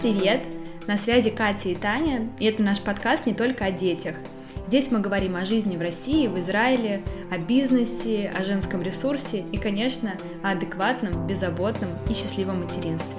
Привет! На связи Катя и Таня, и это наш подкаст не только о детях. Здесь мы говорим о жизни в России, в Израиле, о бизнесе, о женском ресурсе и, конечно, о адекватном, беззаботном и счастливом материнстве.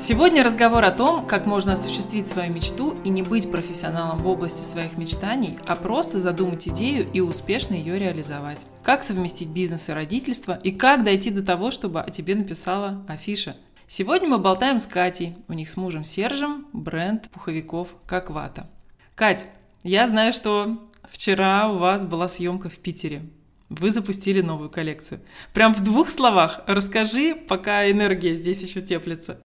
Сегодня разговор о том, как можно осуществить свою мечту и не быть профессионалом в области своих мечтаний, а просто задумать идею и успешно ее реализовать. Как совместить бизнес и родительство, и как дойти до того, чтобы о тебе написала афиша. Сегодня мы болтаем с Катей, у них с мужем Сержем бренд пуховиков «Как вата». Кать, я знаю, что вчера у вас была съемка в Питере. Вы запустили новую коллекцию. Прям в двух словах расскажи, пока энергия здесь еще теплится.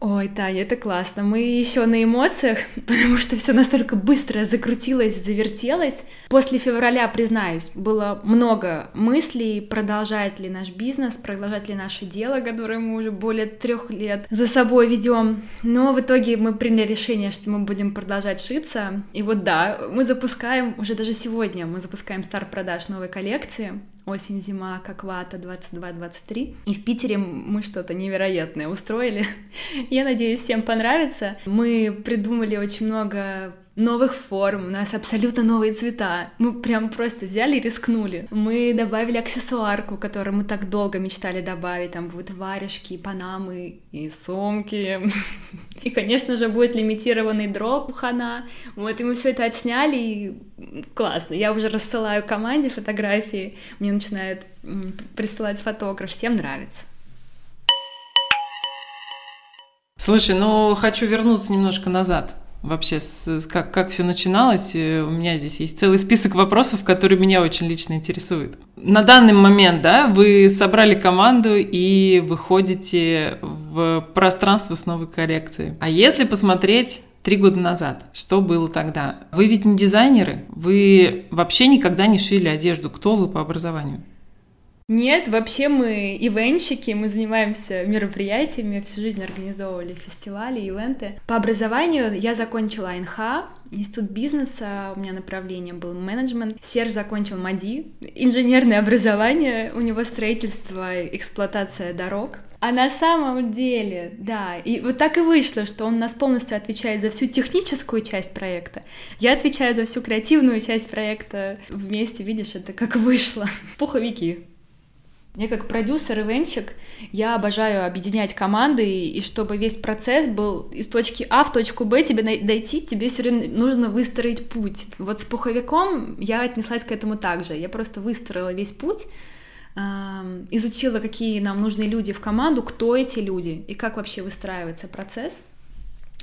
Ой, Таня, это классно. Мы еще на эмоциях, потому что все настолько быстро закрутилось, завертелось. После февраля, признаюсь, было много мыслей, продолжает ли наш бизнес, продолжать ли наше дело, которое мы уже более трех лет за собой ведем. Но в итоге мы приняли решение, что мы будем продолжать шиться. И вот да, мы запускаем, уже даже сегодня мы запускаем старт продаж новой коллекции осень-зима, как вата 22-23. И в Питере мы что-то невероятное устроили. Я надеюсь, всем понравится. Мы придумали очень много новых форм, у нас абсолютно новые цвета. Мы прям просто взяли и рискнули. Мы добавили аксессуарку, которую мы так долго мечтали добавить. Там будут варежки, панамы и сумки. И, конечно же, будет лимитированный дроп хана. Вот, и мы все это отсняли, и классно. Я уже рассылаю команде фотографии, мне начинают присылать фотограф, всем нравится. Слушай, ну хочу вернуться немножко назад вообще, с, как, как все начиналось. Э, у меня здесь есть целый список вопросов, которые меня очень лично интересуют. На данный момент, да, вы собрали команду и выходите в пространство с новой коллекцией. А если посмотреть три года назад. Что было тогда? Вы ведь не дизайнеры, вы вообще никогда не шили одежду. Кто вы по образованию? Нет, вообще мы ивенщики, мы занимаемся мероприятиями, всю жизнь организовывали фестивали, ивенты. По образованию я закончила АНХ, Институт бизнеса, у меня направление был менеджмент. Серж закончил МАДИ, инженерное образование, у него строительство, эксплуатация дорог. А на самом деле, да, и вот так и вышло, что он нас полностью отвечает за всю техническую часть проекта. Я отвечаю за всю креативную часть проекта. Вместе, видишь, это как вышло. Пуховики. Я как продюсер и венчик, я обожаю объединять команды, и чтобы весь процесс был из точки А в точку Б, тебе дойти, тебе все время нужно выстроить путь. Вот с пуховиком я отнеслась к этому также. Я просто выстроила весь путь, изучила, какие нам нужны люди в команду, кто эти люди и как вообще выстраивается процесс.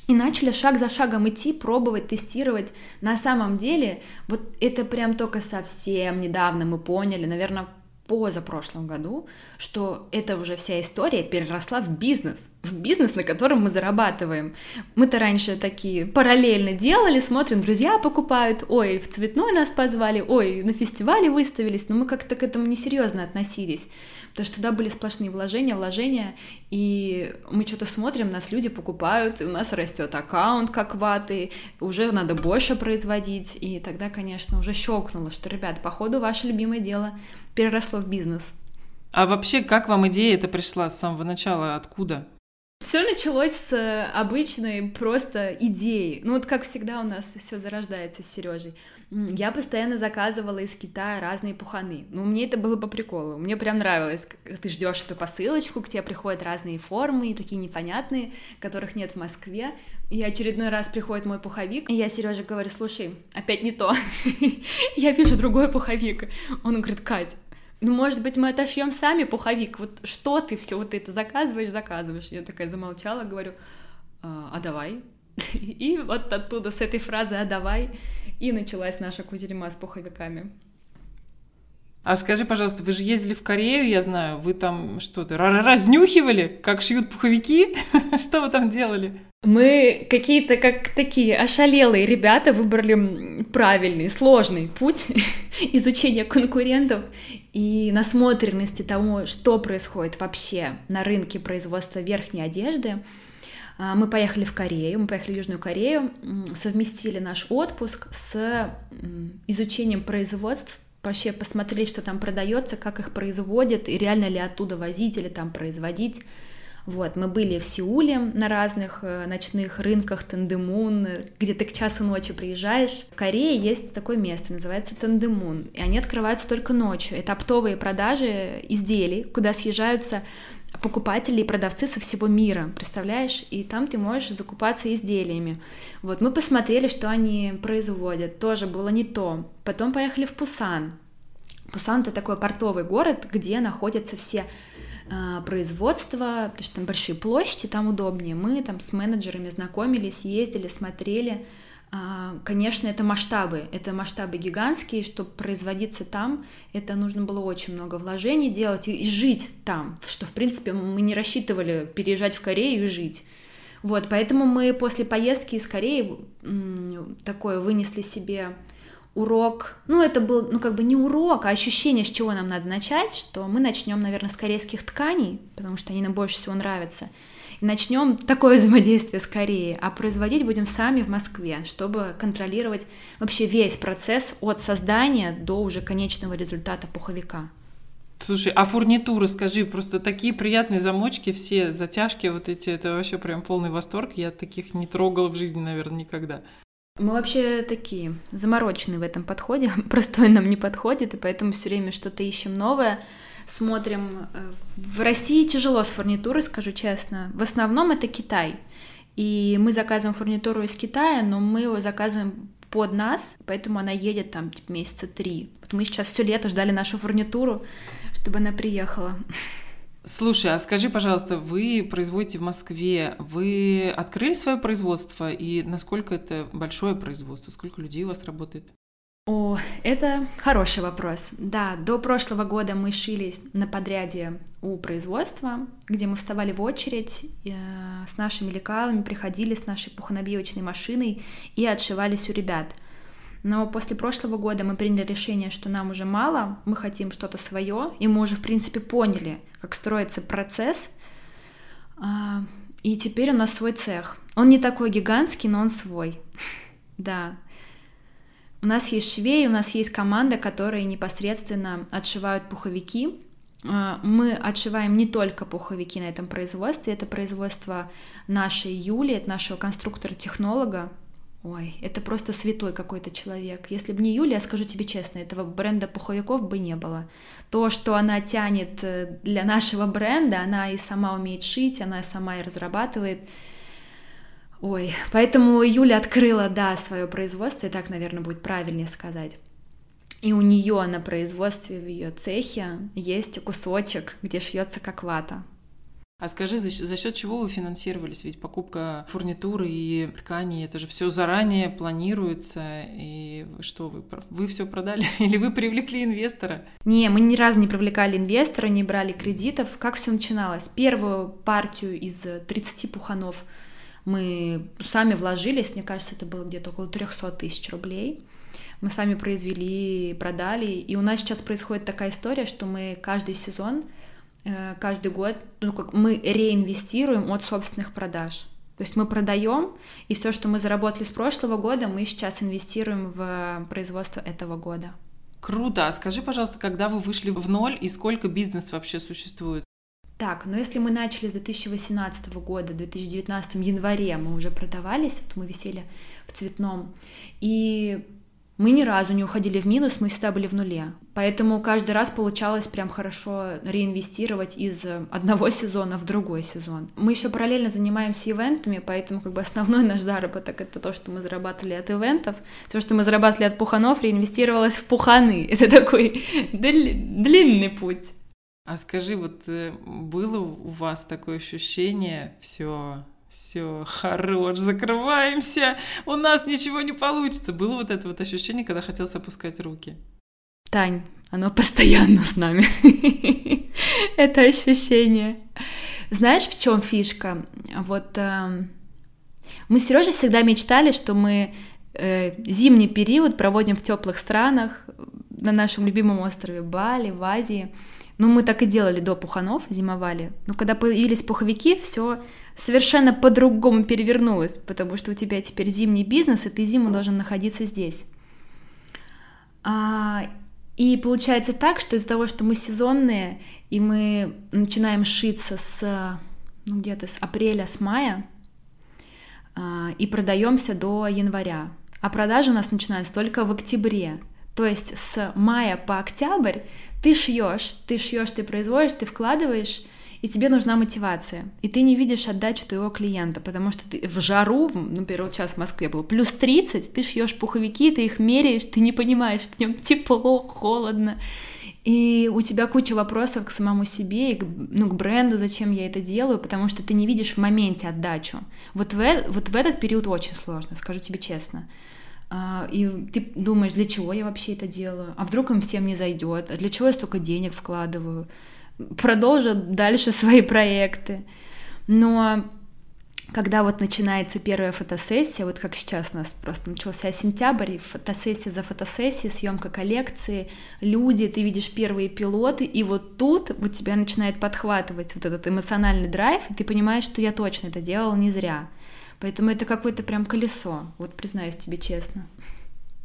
И начали шаг за шагом идти, пробовать, тестировать. На самом деле, вот это прям только совсем недавно мы поняли, наверное, позапрошлом году, что эта уже вся история переросла в бизнес, в бизнес, на котором мы зарабатываем. Мы-то раньше такие параллельно делали, смотрим, друзья покупают, ой, в цветной нас позвали, ой, на фестивале выставились, но мы как-то к этому несерьезно относились, потому что туда были сплошные вложения, вложения, и мы что-то смотрим, нас люди покупают, и у нас растет аккаунт как ваты, уже надо больше производить, и тогда, конечно, уже щелкнуло, что, ребят, походу, ваше любимое дело переросло в бизнес. А вообще, как вам идея эта пришла с самого начала? Откуда? Все началось с э, обычной просто идеи. Ну вот как всегда у нас все зарождается с Сережей. Я постоянно заказывала из Китая разные пуханы. Ну, мне это было по приколу. Мне прям нравилось. Ты ждешь эту посылочку, к тебе приходят разные формы, такие непонятные, которых нет в Москве. И очередной раз приходит мой пуховик, и я Сереже говорю, слушай, опять не то. Я вижу другой пуховик. Он говорит, Кать, ну, может быть, мы отошьем сами пуховик, вот что ты все вот это заказываешь, заказываешь. Я такая замолчала, говорю, а, а давай. И вот оттуда, с этой фразы «а давай» и началась наша кутерьма с пуховиками. А скажи, пожалуйста, вы же ездили в Корею, я знаю, вы там что-то разнюхивали, как шьют пуховики? Что вы там делали? Мы какие-то как такие ошалелые ребята выбрали правильный, сложный путь изучения конкурентов и насмотренности тому, что происходит вообще на рынке производства верхней одежды. А, мы поехали в Корею, мы поехали в Южную Корею, совместили наш отпуск с изучением производств вообще посмотреть, что там продается, как их производят, и реально ли оттуда возить или там производить. Вот, мы были в Сеуле на разных э, ночных рынках Тандемун, где ты к часу ночи приезжаешь. В Корее есть такое место, называется Тандемун, и они открываются только ночью. Это оптовые продажи изделий, куда съезжаются покупатели и продавцы со всего мира, представляешь? И там ты можешь закупаться изделиями. Вот мы посмотрели, что они производят, тоже было не то. Потом поехали в Пусан. Пусан это такой портовый город, где находятся все э, производства, потому что там большие площади, там удобнее. Мы там с менеджерами знакомились, ездили, смотрели. А, конечно, это масштабы, это масштабы гигантские, чтобы производиться там, это нужно было очень много вложений делать и, жить там, что, в принципе, мы не рассчитывали переезжать в Корею и жить. Вот, поэтому мы после поездки из Кореи такое вынесли себе урок, ну это был, ну как бы не урок, а ощущение, с чего нам надо начать, что мы начнем, наверное, с корейских тканей, потому что они нам больше всего нравятся, и начнем такое взаимодействие с Кореей, а производить будем сами в Москве, чтобы контролировать вообще весь процесс от создания до уже конечного результата пуховика. Слушай, а фурнитура, скажи, просто такие приятные замочки, все затяжки вот эти, это вообще прям полный восторг. Я таких не трогала в жизни, наверное, никогда. Мы вообще такие замороченные в этом подходе, простой нам не подходит, и поэтому все время что-то ищем новое смотрим. Э, в России тяжело с фурнитурой, скажу честно. В основном это Китай. И мы заказываем фурнитуру из Китая, но мы его заказываем под нас, поэтому она едет там типа, месяца три. Вот мы сейчас все лето ждали нашу фурнитуру, чтобы она приехала. Слушай, а скажи, пожалуйста, вы производите в Москве, вы открыли свое производство и насколько это большое производство, сколько людей у вас работает? О, это хороший вопрос. Да, до прошлого года мы шили на подряде у производства, где мы вставали в очередь э, с нашими лекалами, приходили с нашей пухонабивочной машиной и отшивались у ребят. Но после прошлого года мы приняли решение, что нам уже мало, мы хотим что-то свое, и мы уже, в принципе, поняли, как строится процесс. А, и теперь у нас свой цех. Он не такой гигантский, но он свой. Да, у нас есть швеи, у нас есть команда, которые непосредственно отшивают пуховики. А, мы отшиваем не только пуховики на этом производстве, это производство нашей Юли, это нашего конструктора-технолога. Ой, это просто святой какой-то человек. Если бы не Юля, я скажу тебе честно, этого бренда пуховиков бы не было. То, что она тянет э, для нашего бренда, она и сама умеет шить, она сама и разрабатывает. Ой, поэтому Юля открыла, да, свое производство, и так, наверное, будет правильнее сказать. И у нее на производстве в ее цехе есть кусочек, где шьется как вата. А скажи, за, за счет чего вы финансировались? Ведь покупка фурнитуры и тканей, это же все заранее планируется. И что вы, вы все продали или вы привлекли инвестора? Не, мы ни разу не привлекали инвестора, не брали кредитов. Как все начиналось? Первую партию из 30 пуханов мы сами вложились, мне кажется, это было где-то около 300 тысяч рублей. Мы сами произвели, продали. И у нас сейчас происходит такая история, что мы каждый сезон, э, каждый год, ну как мы реинвестируем от собственных продаж. То есть мы продаем, и все, что мы заработали с прошлого года, мы сейчас инвестируем в производство этого года. Круто. А скажи, пожалуйста, когда вы вышли в ноль и сколько бизнес вообще существует? Так, но если мы начали с 2018 года, в 2019 январе мы уже продавались, то мы висели в цветном, и мы ни разу не уходили в минус, мы всегда были в нуле. Поэтому каждый раз получалось прям хорошо реинвестировать из одного сезона в другой сезон. Мы еще параллельно занимаемся ивентами, поэтому как бы основной наш заработок это то, что мы зарабатывали от ивентов. Все, что мы зарабатывали от пуханов, реинвестировалось в пуханы. Это такой длинный путь. А скажи, вот э, было у вас такое ощущение, все, все, хорош, закрываемся, у нас ничего не получится. Было вот это вот ощущение, когда хотелось опускать руки? Тань, оно постоянно с нами. это ощущение. Знаешь, в чем фишка? Вот э, мы с Сережей всегда мечтали, что мы э, зимний период проводим в теплых странах, на нашем любимом острове Бали, в Азии. Ну, мы так и делали до пуханов, зимовали. Но когда появились пуховики, все совершенно по-другому перевернулось, потому что у тебя теперь зимний бизнес, и ты зиму должен находиться здесь. А, и получается так, что из-за того, что мы сезонные, и мы начинаем шиться с ну, где-то с апреля, с мая, а, и продаемся до января. А продажи у нас начинаются только в октябре. То есть с мая по октябрь ты шьешь, ты шьешь, ты производишь, ты вкладываешь, и тебе нужна мотивация. И ты не видишь отдачу твоего клиента, потому что ты в жару, например, вот сейчас в Москве было плюс 30, ты шьешь пуховики, ты их меряешь, ты не понимаешь, в нем тепло, холодно. И у тебя куча вопросов к самому себе и к, ну, к бренду, зачем я это делаю, потому что ты не видишь в моменте отдачу. Вот в, вот в этот период очень сложно, скажу тебе честно. А, и ты думаешь, для чего я вообще это делаю? А вдруг им всем не зайдет? А для чего я столько денег вкладываю? Продолжу дальше свои проекты. Но когда вот начинается первая фотосессия, вот как сейчас у нас просто начался сентябрь, и фотосессия за фотосессией, съемка коллекции, люди, ты видишь первые пилоты, и вот тут у тебя начинает подхватывать вот этот эмоциональный драйв, и ты понимаешь, что я точно это делала не зря. Поэтому это какое-то прям колесо, вот признаюсь тебе честно.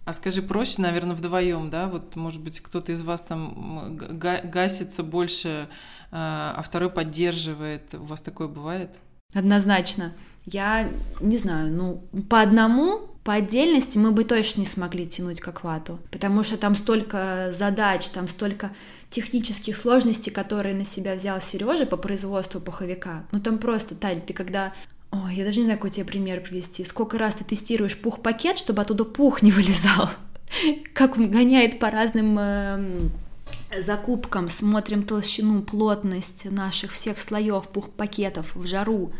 А скажи, проще, наверное, вдвоем, да? Вот, может быть, кто-то из вас там гасится больше, а, а второй поддерживает. У вас такое бывает? Однозначно. Я не знаю, ну, по одному, по отдельности мы бы точно не смогли тянуть как вату, потому что там столько задач, там столько технических сложностей, которые на себя взял Сережа по производству пуховика. Ну там просто, Таль, ты когда Ой, я даже не знаю, какой тебе пример привести. Сколько раз ты тестируешь пух-пакет, чтобы оттуда пух не вылезал? Как он гоняет по разным э, закупкам, смотрим толщину, плотность наших всех слоев пух-пакетов в жару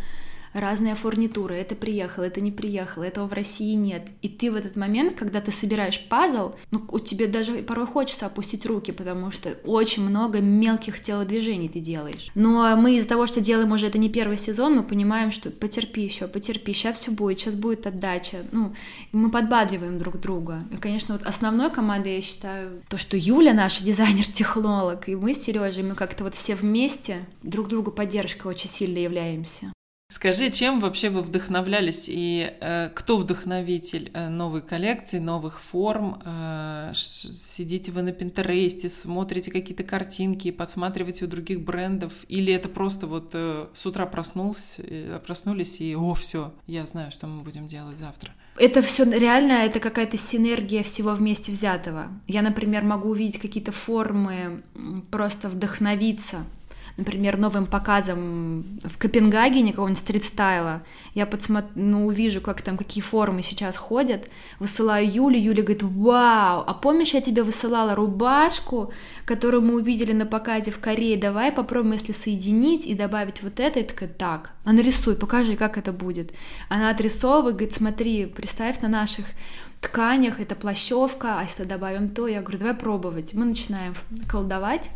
разная фурнитура, это приехало, это не приехало, этого в России нет. И ты в этот момент, когда ты собираешь пазл, ну, у тебя даже порой хочется опустить руки, потому что очень много мелких телодвижений ты делаешь. Но мы из-за того, что делаем уже это не первый сезон, мы понимаем, что потерпи еще, потерпи, сейчас все будет, сейчас будет отдача. Ну, мы подбадриваем друг друга. И, конечно, вот основной командой я считаю то, что Юля наша дизайнер-технолог, и мы с Сережей, мы как-то вот все вместе друг другу поддержкой очень сильно являемся. Скажи, чем вообще вы вдохновлялись и э, кто вдохновитель э, новой коллекции, новых форм? Э, сидите вы на Пинтересте, смотрите какие-то картинки, подсматриваете у других брендов? Или это просто вот э, с утра проснулся, э, проснулись и о, все, я знаю, что мы будем делать завтра? Это все реально, это какая-то синергия всего вместе взятого. Я, например, могу увидеть какие-то формы, просто вдохновиться например, новым показом в Копенгагене какого-нибудь стрит-стайла, я подсмотрю, ну, увижу, как там, какие формы сейчас ходят, высылаю Юле, Юля говорит, вау, а помнишь, я тебе высылала рубашку, которую мы увидели на показе в Корее, давай попробуем, если соединить и добавить вот это, и такая, так, а нарисуй, покажи, как это будет. Она отрисовывает, говорит, смотри, представь на наших тканях, это плащевка, а если добавим то, я говорю, давай пробовать. Мы начинаем колдовать,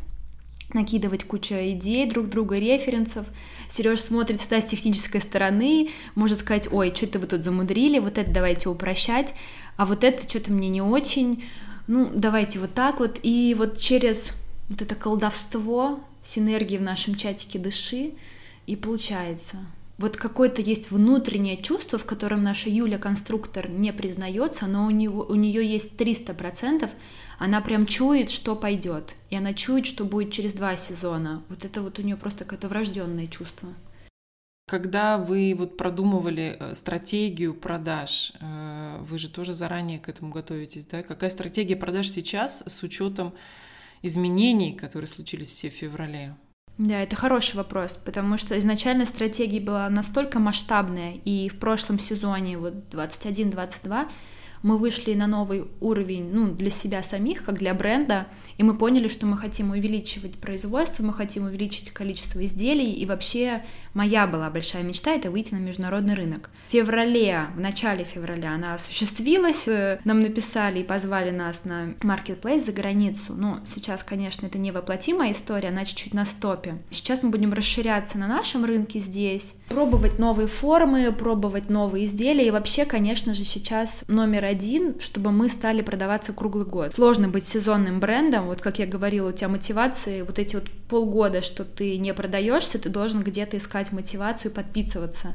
накидывать кучу идей друг друга, референсов. Сереж смотрит всегда с технической стороны, может сказать, ой, что-то вы тут замудрили, вот это давайте упрощать, а вот это что-то мне не очень, ну, давайте вот так вот. И вот через вот это колдовство, синергии в нашем чатике дыши, и получается. Вот какое-то есть внутреннее чувство, в котором наша Юля, конструктор, не признается, но у, него, у нее есть 300%, она прям чует, что пойдет. И она чует, что будет через два сезона. Вот это вот у нее просто какое-то врожденное чувство. Когда вы вот продумывали э, стратегию продаж, э, вы же тоже заранее к этому готовитесь, да? Какая стратегия продаж сейчас с учетом изменений, которые случились все в феврале? Да, это хороший вопрос, потому что изначально стратегия была настолько масштабная, и в прошлом сезоне, вот 21-22, мы вышли на новый уровень ну, для себя самих, как для бренда, и мы поняли, что мы хотим увеличивать производство, мы хотим увеличить количество изделий, и вообще моя была большая мечта — это выйти на международный рынок. В феврале, в начале февраля она осуществилась, э, нам написали и позвали нас на marketplace за границу. Ну, сейчас, конечно, это невоплотимая история, она чуть-чуть на стопе. Сейчас мы будем расширяться на нашем рынке здесь, пробовать новые формы, пробовать новые изделия, и вообще, конечно же, сейчас номер один чтобы мы стали продаваться круглый год. Сложно быть сезонным брендом, вот как я говорила, у тебя мотивации, вот эти вот полгода, что ты не продаешься, ты должен где-то искать мотивацию и подписываться.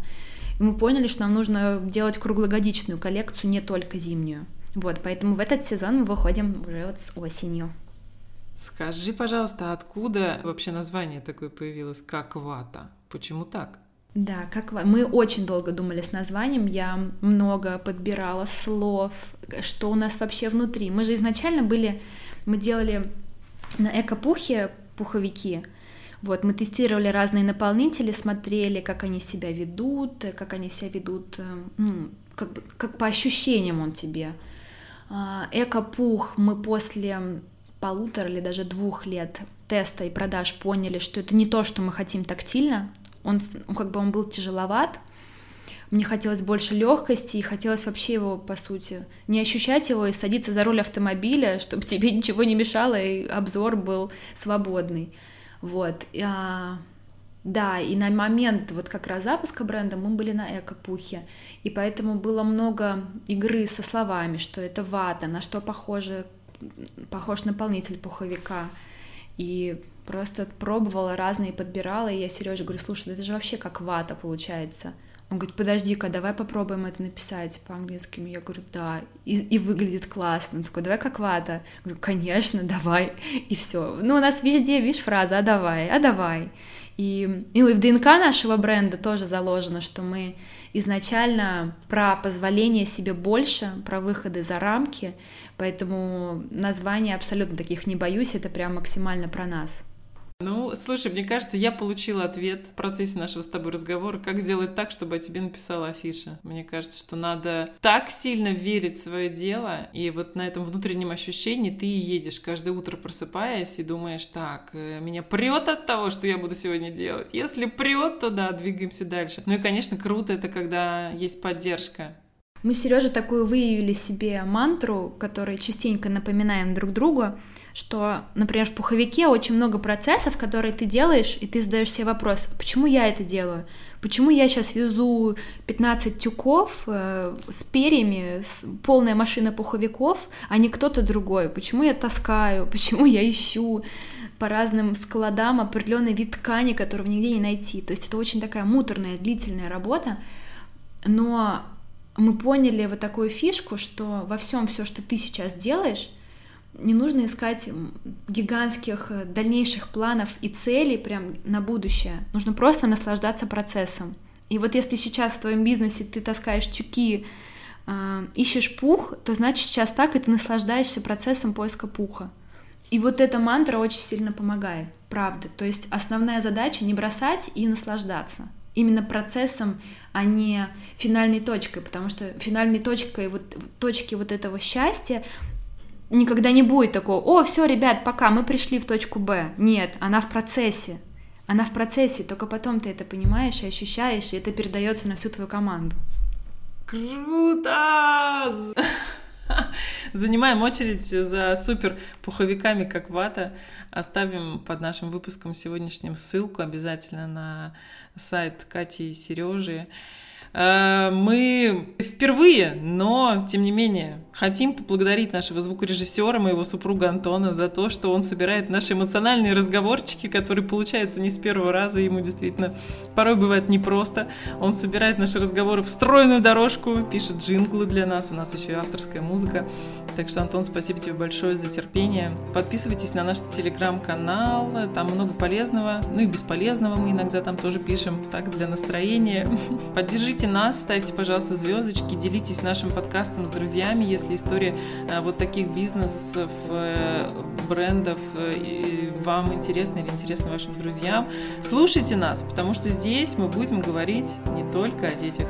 И мы поняли, что нам нужно делать круглогодичную коллекцию, не только зимнюю. Вот, поэтому в этот сезон мы выходим уже вот с осенью. Скажи, пожалуйста, откуда вообще название такое появилось, как вата? Почему так? Да, как мы очень долго думали с названием, я много подбирала слов, что у нас вообще внутри. Мы же изначально были, мы делали на эко-пухе пуховики, вот, мы тестировали разные наполнители, смотрели, как они себя ведут, как они себя ведут, э, ну, как, как по ощущениям он тебе. А, эко-пух мы после полутора или даже двух лет теста и продаж поняли, что это не то, что мы хотим тактильно. Он, как бы он был тяжеловат, мне хотелось больше легкости и хотелось вообще его, по сути, не ощущать его и садиться за руль автомобиля, чтобы тебе ничего не мешало и обзор был свободный. Вот. А, да, и на момент вот как раз запуска бренда мы были на эко-пухе, и поэтому было много игры со словами, что это вата, на что похоже, похож наполнитель пуховика, и просто пробовала разные, подбирала, и я Сереже говорю, слушай, это же вообще как вата получается. Он говорит, подожди-ка, давай попробуем это написать по-английски. Я говорю, да, и, и выглядит классно. Он такой, давай как вата. Я говорю, конечно, давай. И все. Ну, у нас везде, видишь, фраза «а давай», «а давай». И, и в ДНК нашего бренда тоже заложено, что мы изначально про позволение себе больше, про выходы за рамки, поэтому название абсолютно таких не боюсь, это прям максимально про нас. Ну, слушай, мне кажется, я получила ответ в процессе нашего с тобой разговора, как сделать так, чтобы о тебе написала афиша. Мне кажется, что надо так сильно верить в свое дело, и вот на этом внутреннем ощущении ты едешь каждое утро просыпаясь и думаешь, так, э, меня прет от того, что я буду сегодня делать. Если прет, то да, двигаемся дальше. Ну и, конечно, круто это, когда есть поддержка. Мы с Сережей такую выявили себе мантру, которой частенько напоминаем друг другу что, например, в пуховике очень много процессов, которые ты делаешь, и ты задаешь себе вопрос, почему я это делаю? Почему я сейчас везу 15 тюков э, с перьями, с, полная машина пуховиков, а не кто-то другой? Почему я таскаю? Почему я ищу по разным складам определенный вид ткани, которого нигде не найти? То есть это очень такая муторная, длительная работа, но мы поняли вот такую фишку, что во всем все, что ты сейчас делаешь, не нужно искать гигантских э, дальнейших планов и целей прям на будущее. Нужно просто наслаждаться процессом. И вот если сейчас в твоем бизнесе ты таскаешь тюки, э, ищешь пух, то значит сейчас так, и ты наслаждаешься процессом поиска пуха. И вот эта мантра очень сильно помогает, правда. То есть основная задача не бросать и наслаждаться. Именно процессом, а не финальной точкой, потому что финальной точкой, вот, точки вот этого счастья никогда не будет такого, о, все, ребят, пока, мы пришли в точку Б. Нет, она в процессе. Она в процессе, только потом ты это понимаешь и ощущаешь, и это передается на всю твою команду. Круто! Занимаем очередь за супер пуховиками, как вата. Оставим под нашим выпуском сегодняшним ссылку обязательно на сайт Кати и Сережи. Э, мы впервые, но тем не менее хотим поблагодарить нашего звукорежиссера, моего супруга Антона, за то, что он собирает наши эмоциональные разговорчики, которые получаются не с первого раза, ему действительно порой бывает непросто. Он собирает наши разговоры в стройную дорожку, пишет джинглы для нас, у нас еще и авторская музыка. Так что, Антон, спасибо тебе большое за терпение. Подписывайтесь на наш телеграм-канал, там много полезного, ну и бесполезного мы иногда там тоже пишем, так, для настроения. Поддержите нас, ставьте, пожалуйста, звездочки, делитесь нашим подкастом с друзьями, если история э, вот таких бизнесов, э, брендов э, вам интересна или интересна вашим друзьям. Слушайте нас, потому что здесь мы будем говорить не только о детях.